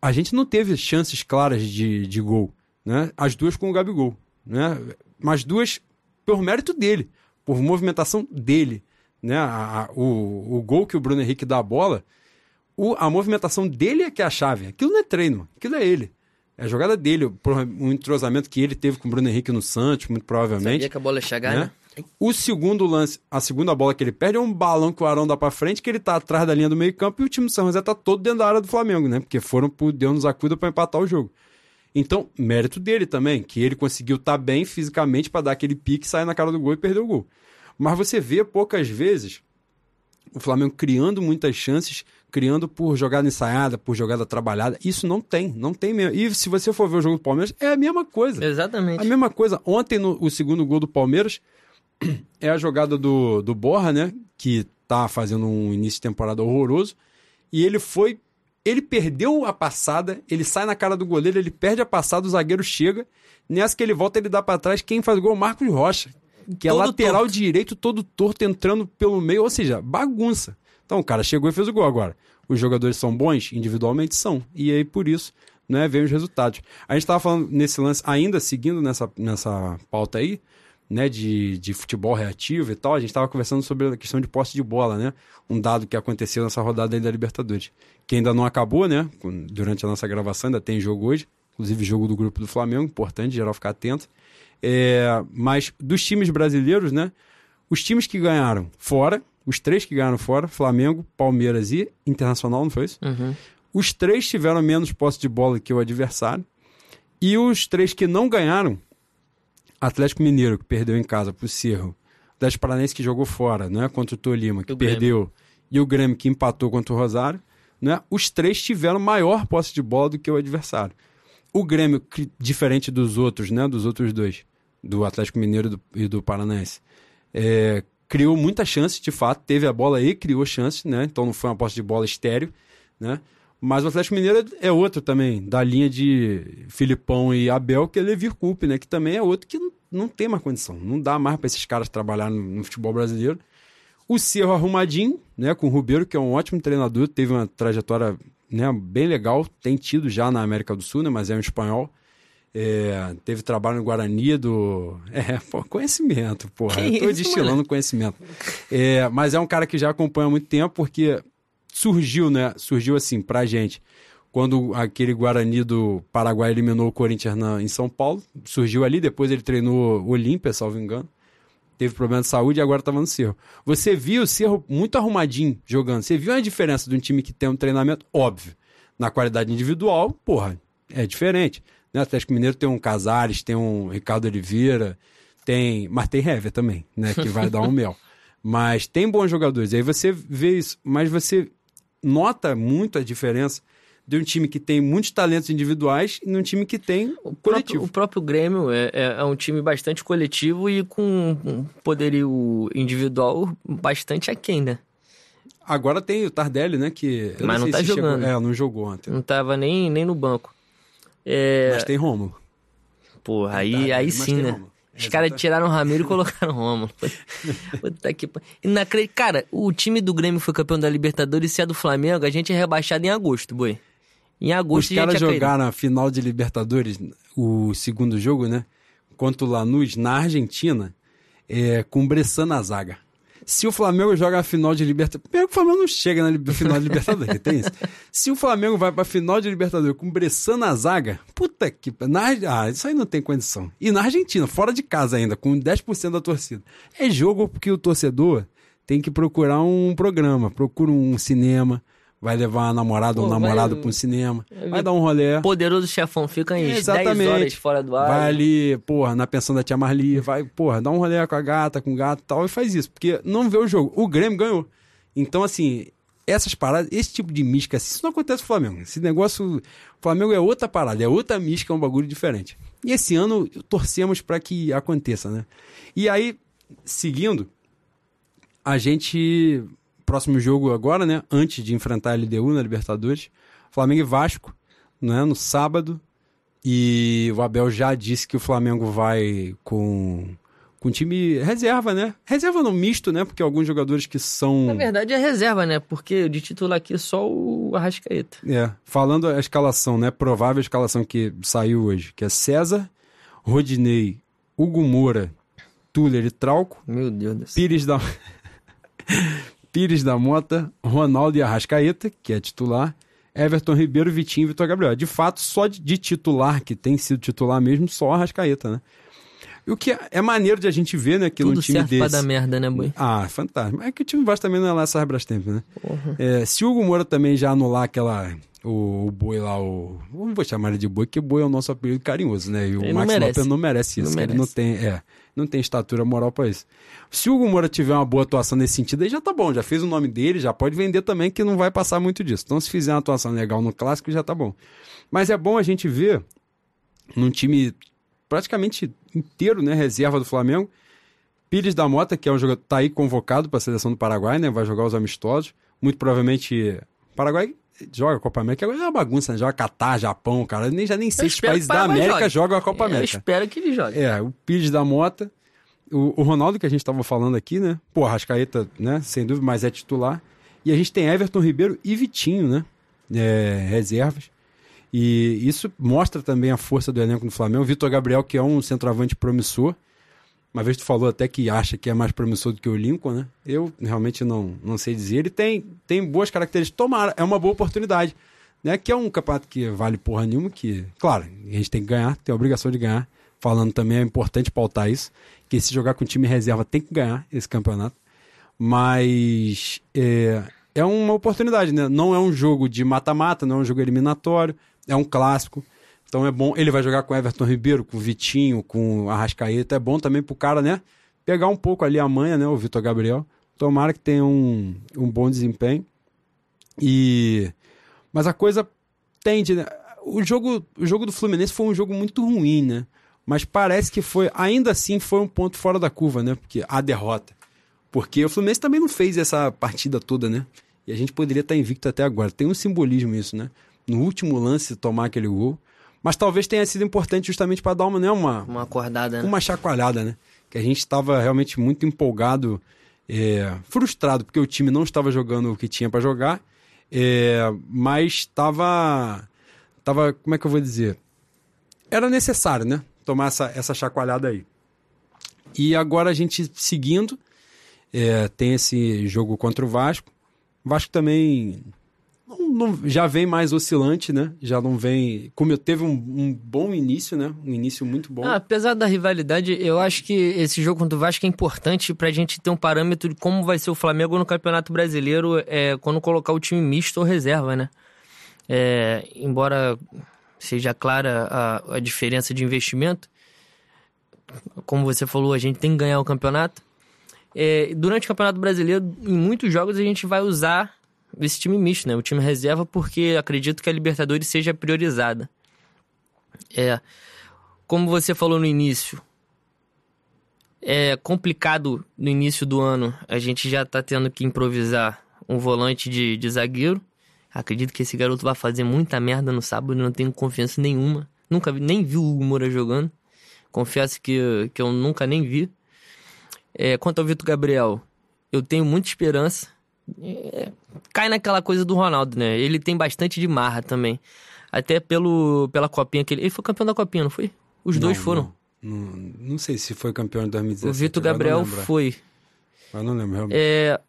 A gente não teve chances claras de, de gol, né? As duas com o Gabigol, né? Mas duas por mérito dele, por movimentação dele, né? A- a- o, o gol que o Bruno Henrique dá a bola, o- a movimentação dele é que é a chave. Aquilo não é treino, aquilo é ele. É a jogada dele, o, pro- um entrosamento que ele teve com o Bruno Henrique no Santos, muito provavelmente. Sabia que a bola ia chegar, né? né? O segundo lance, a segunda bola que ele perde é um balão que o Arão dá pra frente, que ele tá atrás da linha do meio campo e o time do São José tá todo dentro da área do Flamengo, né? Porque foram por Deus nos acuda pra empatar o jogo. Então, mérito dele também, que ele conseguiu estar bem fisicamente pra dar aquele pique, sair na cara do gol e perder o gol. Mas você vê poucas vezes o Flamengo criando muitas chances, criando por jogada ensaiada, por jogada trabalhada. Isso não tem, não tem mesmo. E se você for ver o jogo do Palmeiras, é a mesma coisa. Exatamente. A mesma coisa. Ontem, no, o segundo gol do Palmeiras é a jogada do, do Borra, né? Que tá fazendo um início de temporada horroroso. E ele foi. Ele perdeu a passada, ele sai na cara do goleiro, ele perde a passada, o zagueiro chega. Nessa que ele volta, ele dá pra trás. Quem faz o gol? é o Marcos Rocha. Que é Todo lateral torto. direito, todo torto, entrando pelo meio. Ou seja, bagunça. Então o cara chegou e fez o gol agora. Os jogadores são bons? Individualmente são. E aí, por isso, né, vem os resultados. A gente estava falando nesse lance, ainda seguindo nessa, nessa pauta aí, né, de, de futebol reativo e tal, a gente estava conversando sobre a questão de posse de bola, né? Um dado que aconteceu nessa rodada aí da Libertadores. Que ainda não acabou, né? Durante a nossa gravação, ainda tem jogo hoje, inclusive jogo do grupo do Flamengo, importante, geral ficar atento. É, mas dos times brasileiros, né? Os times que ganharam fora, os três que ganharam fora, Flamengo, Palmeiras e Internacional, não foi isso? Uhum. Os três tiveram menos posse de bola que o adversário. E os três que não ganharam, Atlético Mineiro, que perdeu em casa pro Cerro, Atlético Paranaense que jogou fora, né, contra o Tolima, que O perdeu, Grêmio. e o Grêmio que empatou contra o Rosário, né, os três tiveram maior posse de bola do que o adversário. O Grêmio, que, diferente dos outros, né, dos outros dois, do Atlético Mineiro e do, e do Paranaense, é, criou muita chance, de fato, teve a bola e criou chance, né, então não foi uma posse de bola estéreo, né, mas o Atlético Mineiro é outro também, da linha de Filipão e Abel, que é Levir Coupe, né? Que também é outro que não, tem mais condição. Não dá mais para esses caras trabalhar no, no, futebol brasileiro. O Cerro arrumadinho, né? Com o Rubeiro, que é um ótimo treinador, teve uma trajetória né, bem legal, tem tido já na América do Sul, né? Mas é um espanhol. É, teve trabalho no Guarani do. É, pô, conhecimento, porra. Que Eu tô isso, destilando moleque? conhecimento. É, mas é um cara que já acompanha há muito tempo, porque surgiu, né? Surgiu assim pra gente. Quando aquele Guarani do Paraguai eliminou o Corinthians na, em São Paulo, surgiu ali, depois ele treinou o Olímpia, salvo engano. Teve problema de saúde e agora estava no Cerro. Você viu o Cerro muito arrumadinho jogando. Você viu a diferença de um time que tem um treinamento? Óbvio. Na qualidade individual, porra, é diferente. Né? O Atlético Mineiro tem um Casares, tem um Ricardo Oliveira, tem. Mas tem Hever também, né? Que vai dar um mel. Mas tem bons jogadores. Aí você vê isso. Mas você nota muito a diferença de um time que tem muitos talentos individuais e num time que tem O próprio, coletivo. o próprio Grêmio é, é, é um time bastante coletivo e com um poderio individual bastante aquém, né? Agora tem o Tardelli, né? Que Mas não sei tá se chegou- jogando. É, não jogou ontem. Não tava nem, nem no banco. É, Mas tem Romulo. porra, aí, Tardelli, aí sim, né? Rômulo. Os caras tiraram o Ramiro e colocaram o Romulo. Puta que Inacre- Cara, o time do Grêmio foi campeão da Libertadores e se é do Flamengo, a gente é rebaixado em agosto, boi. Em Os agosto a caras caído. jogaram a final de Libertadores, o segundo jogo, né? Contra o Lanús, na Argentina, é, com o Bressan na zaga. Se o Flamengo joga a final de Libertadores. Primeiro que o Flamengo não chega na final de Libertadores, tem isso. Se o Flamengo vai pra final de Libertadores com Bressan na zaga, puta que. Na, ah, isso aí não tem condição. E na Argentina, fora de casa ainda, com 10% da torcida. É jogo porque o torcedor tem que procurar um programa, procura um cinema, vai levar uma namorada ou um vai- namorado pra um cinema, vai dar um rolê. Poderoso chefão fica 10 Exatamente. horas fora do ar. Vai ali, porra, na pensão da tia Marli, vai, porra, dá um rolê com a gata, com o gato e tal, e faz isso, porque não vê o jogo. O Grêmio ganhou. Então, assim, essas paradas, esse tipo de mística, isso não acontece no Flamengo. Esse negócio, o Flamengo é outra parada, é outra mística, é um bagulho diferente. E esse ano torcemos para que aconteça, né? E aí, seguindo, a gente. Próximo jogo agora, né? Antes de enfrentar a LDU na Libertadores, Flamengo e Vasco, né? No sábado. E o Abel já disse que o Flamengo vai com, com time reserva, né? Reserva não misto, né? Porque alguns jogadores que são. Na verdade é reserva, né? Porque de titular aqui só o Arrascaeta. É, falando a escalação, né? Provável escalação que saiu hoje, que é César, Rodinei, Hugo Moura, Tuller e Trauco, Meu Deus do céu. Pires da Pires da Mota, Ronaldo e Arrascaeta, que é titular, Everton Ribeiro, Vitinho e Vitor Gabriel. De fato, só de, titular, que tem sido titular mesmo, só Arrascaeta, né? E o que é, é maneiro de a gente ver, né, que Tudo num time certo desse... pra dar merda, né, boi? Ah, fantástico. É que o time Vasco também não é lá essas Brastemp, né? Porra. É, se o Hugo Moura também já anular aquela. O, o boi lá, o. Não vou chamar ele de boi, porque boi é o nosso apelido carinhoso, né? E o Ele não Max merece. Lopes não merece isso, Não que ele não merece. tem. É, não tem estatura moral pra isso. Se o Hugo Moura tiver uma boa atuação nesse sentido, aí já tá bom, já fez o nome dele, já pode vender também, que não vai passar muito disso. Então, se fizer uma atuação legal no clássico, já tá bom. Mas é bom a gente ver num time praticamente inteiro, né? Reserva do Flamengo. Pires da Mota, que é um jogador, tá aí convocado para a seleção do Paraguai, né? Vai jogar os amistosos. Muito provavelmente. Paraguai joga Copa América, agora é uma bagunça, né? Joga Catar, Japão, cara. Eu nem, já nem sei Eu se os países da América jogam a Copa Eu América. espero que ele jogue. É, o Pires da Mota, o, o Ronaldo que a gente tava falando aqui, né? Pô, Rascaeta, né? Sem dúvida, mas é titular. E a gente tem Everton Ribeiro e Vitinho, né? É, reservas. E isso mostra também a força do elenco do Flamengo. Vitor Gabriel, que é um centroavante promissor. Uma vez tu falou até que acha que é mais promissor do que o Lincoln, né? Eu realmente não, não sei dizer. Ele tem, tem boas características. Tomara, é uma boa oportunidade. Né? Que é um campeonato que vale porra nenhuma, que, claro, a gente tem que ganhar, tem a obrigação de ganhar. Falando também, é importante pautar isso, que se jogar com time reserva tem que ganhar esse campeonato. Mas é, é uma oportunidade, né? Não é um jogo de mata-mata, não é um jogo eliminatório, é um clássico. Então é bom. Ele vai jogar com Everton Ribeiro, com Vitinho, com Arrascaeta. É bom também pro cara, né? Pegar um pouco ali a manha, né? O Vitor Gabriel. Tomara que tenha um, um bom desempenho. E. Mas a coisa tende, né? O jogo, o jogo do Fluminense foi um jogo muito ruim, né? Mas parece que foi, ainda assim, foi um ponto fora da curva, né? Porque a derrota. Porque o Fluminense também não fez essa partida toda, né? E a gente poderia estar invicto até agora. Tem um simbolismo isso, né? No último lance, tomar aquele gol. Mas talvez tenha sido importante justamente para dar uma, né, uma, uma acordada, né? uma chacoalhada, né? Que a gente estava realmente muito empolgado, é, frustrado, porque o time não estava jogando o que tinha para jogar, é, mas estava. Tava, como é que eu vou dizer? Era necessário, né? Tomar essa, essa chacoalhada aí. E agora a gente seguindo, é, tem esse jogo contra o Vasco. O Vasco também não, já vem mais oscilante, né? Já não vem. Como teve um, um, bom início, né? Um início muito bom. Ah, apesar da rivalidade, eu acho que esse jogo contra o Vasco é importante pra gente ter um parâmetro de como vai ser o Flamengo no Campeonato Brasileiro é, quando colocar o time misto ou reserva, né? É, embora seja clara a, a diferença de investimento, como você falou, a gente tem que ganhar o campeonato. É, durante o Campeonato Brasileiro, em muitos jogos, a gente vai usar esse time misto, né? O time reserva, porque acredito que a Libertadores seja priorizada. É, como você falou no início, é complicado no início do ano. A gente já tá tendo que improvisar um volante de, de zagueiro. Acredito que esse garoto vai fazer muita merda no sábado, não tenho confiança nenhuma. Nunca vi, nem vi o Hugo Moura jogando. Confesso que, que eu nunca nem vi. É, quanto ao Vitor Gabriel, eu tenho muita esperança é, cai naquela coisa do Ronaldo, né? Ele tem bastante de marra também. Até pelo, pela copinha que ele. Ele foi campeão da copinha, não foi? Os não, dois foram. Não, não, não, sei se foi campeão em 2017. O Vitor Gabriel foi. Mas não lembro, realmente. É,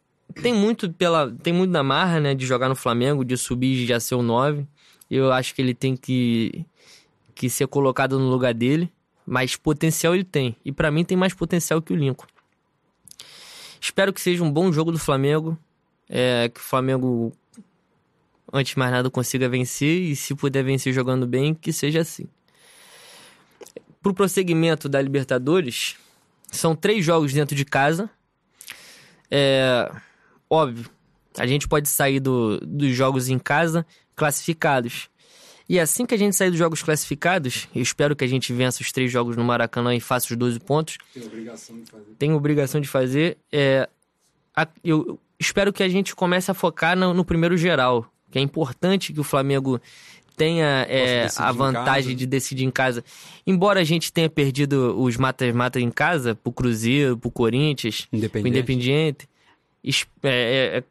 tem muito pela tem muito na marra, né, de jogar no Flamengo, de subir e já ser o 9. Eu acho que ele tem que que ser colocado no lugar dele, mas potencial ele tem. E para mim tem mais potencial que o Lincoln. Espero que seja um bom jogo do Flamengo é, que o Flamengo, antes de mais nada, consiga vencer e se puder vencer jogando bem, que seja assim. Para o prosseguimento da Libertadores, são três jogos dentro de casa. É, óbvio, a gente pode sair do, dos jogos em casa classificados. E assim que a gente sair dos jogos classificados, eu espero que a gente vença os três jogos no Maracanã e faça os 12 pontos. Tem obrigação de fazer. Tem obrigação de fazer. É, a, eu, espero que a gente comece a focar no, no primeiro geral, que é importante que o Flamengo tenha é, a vantagem de decidir em casa. Embora a gente tenha perdido os mata-mata em casa, pro Cruzeiro, pro Corinthians, pro Independiente, é, é, é,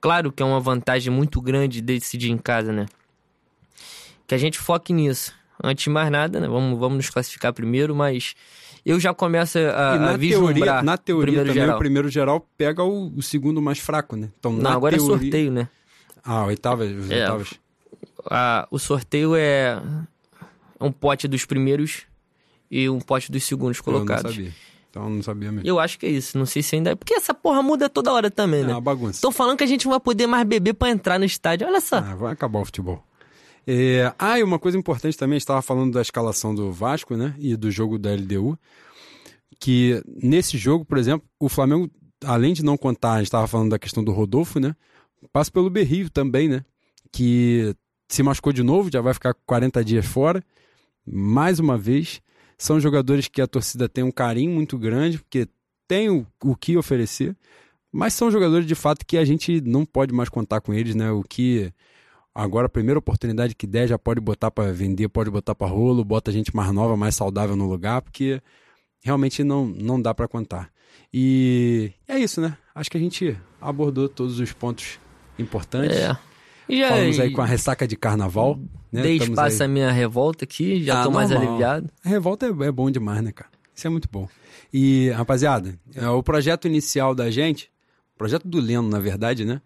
claro que é uma vantagem muito grande decidir em casa, né? Que a gente foque nisso. Antes de mais nada, né? Vamos, vamos nos classificar primeiro, mas eu já começo a, na a vislumbrar. Teoria, na teoria primeiro também geral. o primeiro geral pega o, o, segundo mais fraco, né? Então, Não, agora teoria... é sorteio, né? Ah, oitavas, os É. oitavas. A, o sorteio é um pote dos primeiros e um pote dos segundos Eu não colocados. sabia. Então eu não sabia mesmo. Eu acho que é isso. Não sei se ainda é. Porque essa porra muda toda hora também, É né? uma bagunça. Estão falando que a gente não vai poder mais beber pra entrar no estádio. Olha só. Ah, vai acabar o futebol. É... Ah, e uma coisa importante também, estava falando da escalação do Vasco, né? E do jogo da LDU. Que nesse jogo, por exemplo, o Flamengo, além de não contar, a gente estava falando da questão do Rodolfo, né? Passa pelo Berrio também, né? Que se machucou de novo, já vai ficar 40 dias fora. Mais uma vez. São jogadores que a torcida tem um carinho muito grande, porque tem o, o que oferecer. Mas são jogadores de fato que a gente não pode mais contar com eles, né? O que agora a primeira oportunidade que der já pode botar para vender, pode botar para rolo, bota gente mais nova, mais saudável no lugar, porque realmente não não dá para contar. E é isso, né? Acho que a gente abordou todos os pontos importantes. É. E já Falamos aí com a ressaca de carnaval, né? dei Estamos espaço aí- à minha revolta aqui, já Ah, tô mais normal. aliviado. A revolta é, é bom demais, né, cara? Isso é muito bom. E, rapaziada, é, o projeto inicial da gente, o projeto do Leno, na verdade, né?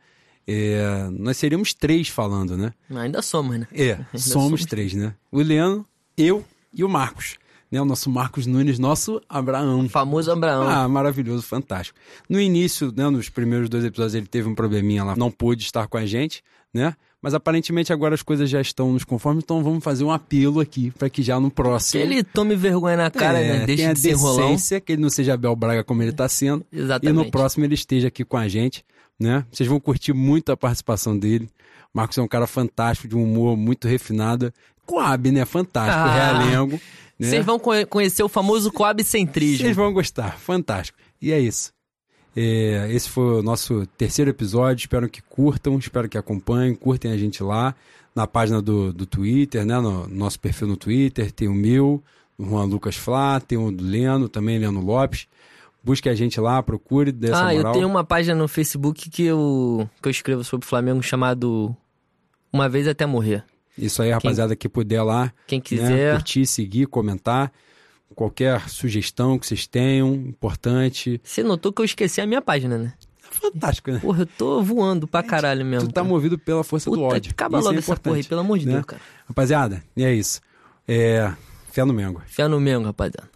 É, nós seríamos três falando, né? Ainda somos, né? É, somos, somos três, né? O Leno, eu e o Marcos. Né, o nosso Marcos Nunes, nosso Abraão. Famoso Abraão. Ah, maravilhoso, fantástico. No início, né, nos primeiros dois episódios, ele teve um probleminha lá, não pôde estar com a gente, né? Mas aparentemente agora as coisas já estão nos conformes, então vamos fazer um apelo aqui para que já no próximo. Que ele tome vergonha na cara, é, né? Deixe tenha de ser enrolão. que ele não seja Abel Braga como ele está sendo. Exatamente. E no próximo ele esteja aqui com a gente, né? Vocês vão curtir muito a participação dele. Marcos é um cara fantástico, de um humor muito refinado. Coab, né? Fantástico, Ah. realengo. né? Vocês vão conhe- conhecer o famoso coabcentrismo. Vocês vão gostar, fantástico. E é isso. É, esse foi o nosso terceiro episódio. Espero que curtam, espero que acompanhem, curtem a gente lá na página do, do Twitter, né? No nosso perfil no Twitter. Tem o meu, o Juan Lucas Flá, tem o do Leno, também Leno Lopes. Busque a gente lá, procure, dê essa Ah, eu moral. tenho uma página no Facebook que eu, que eu escrevo sobre o Flamengo chamado Uma Vez Até Morrer. Isso aí, rapaziada, que puder lá, Quem né? quiser, curtir, seguir, comentar. Qualquer sugestão que vocês tenham, importante. você notou que eu esqueci a minha página, né? Fantástico, né? Porra, eu tô voando pra caralho mesmo. Tu tá cara. movido pela força do Puta, ódio. acaba Isso logo é essa porra aí, pelo amor de né? Deus, cara. Rapaziada, e é isso. É, fé no Mengo. Fé no Mengo, rapaziada.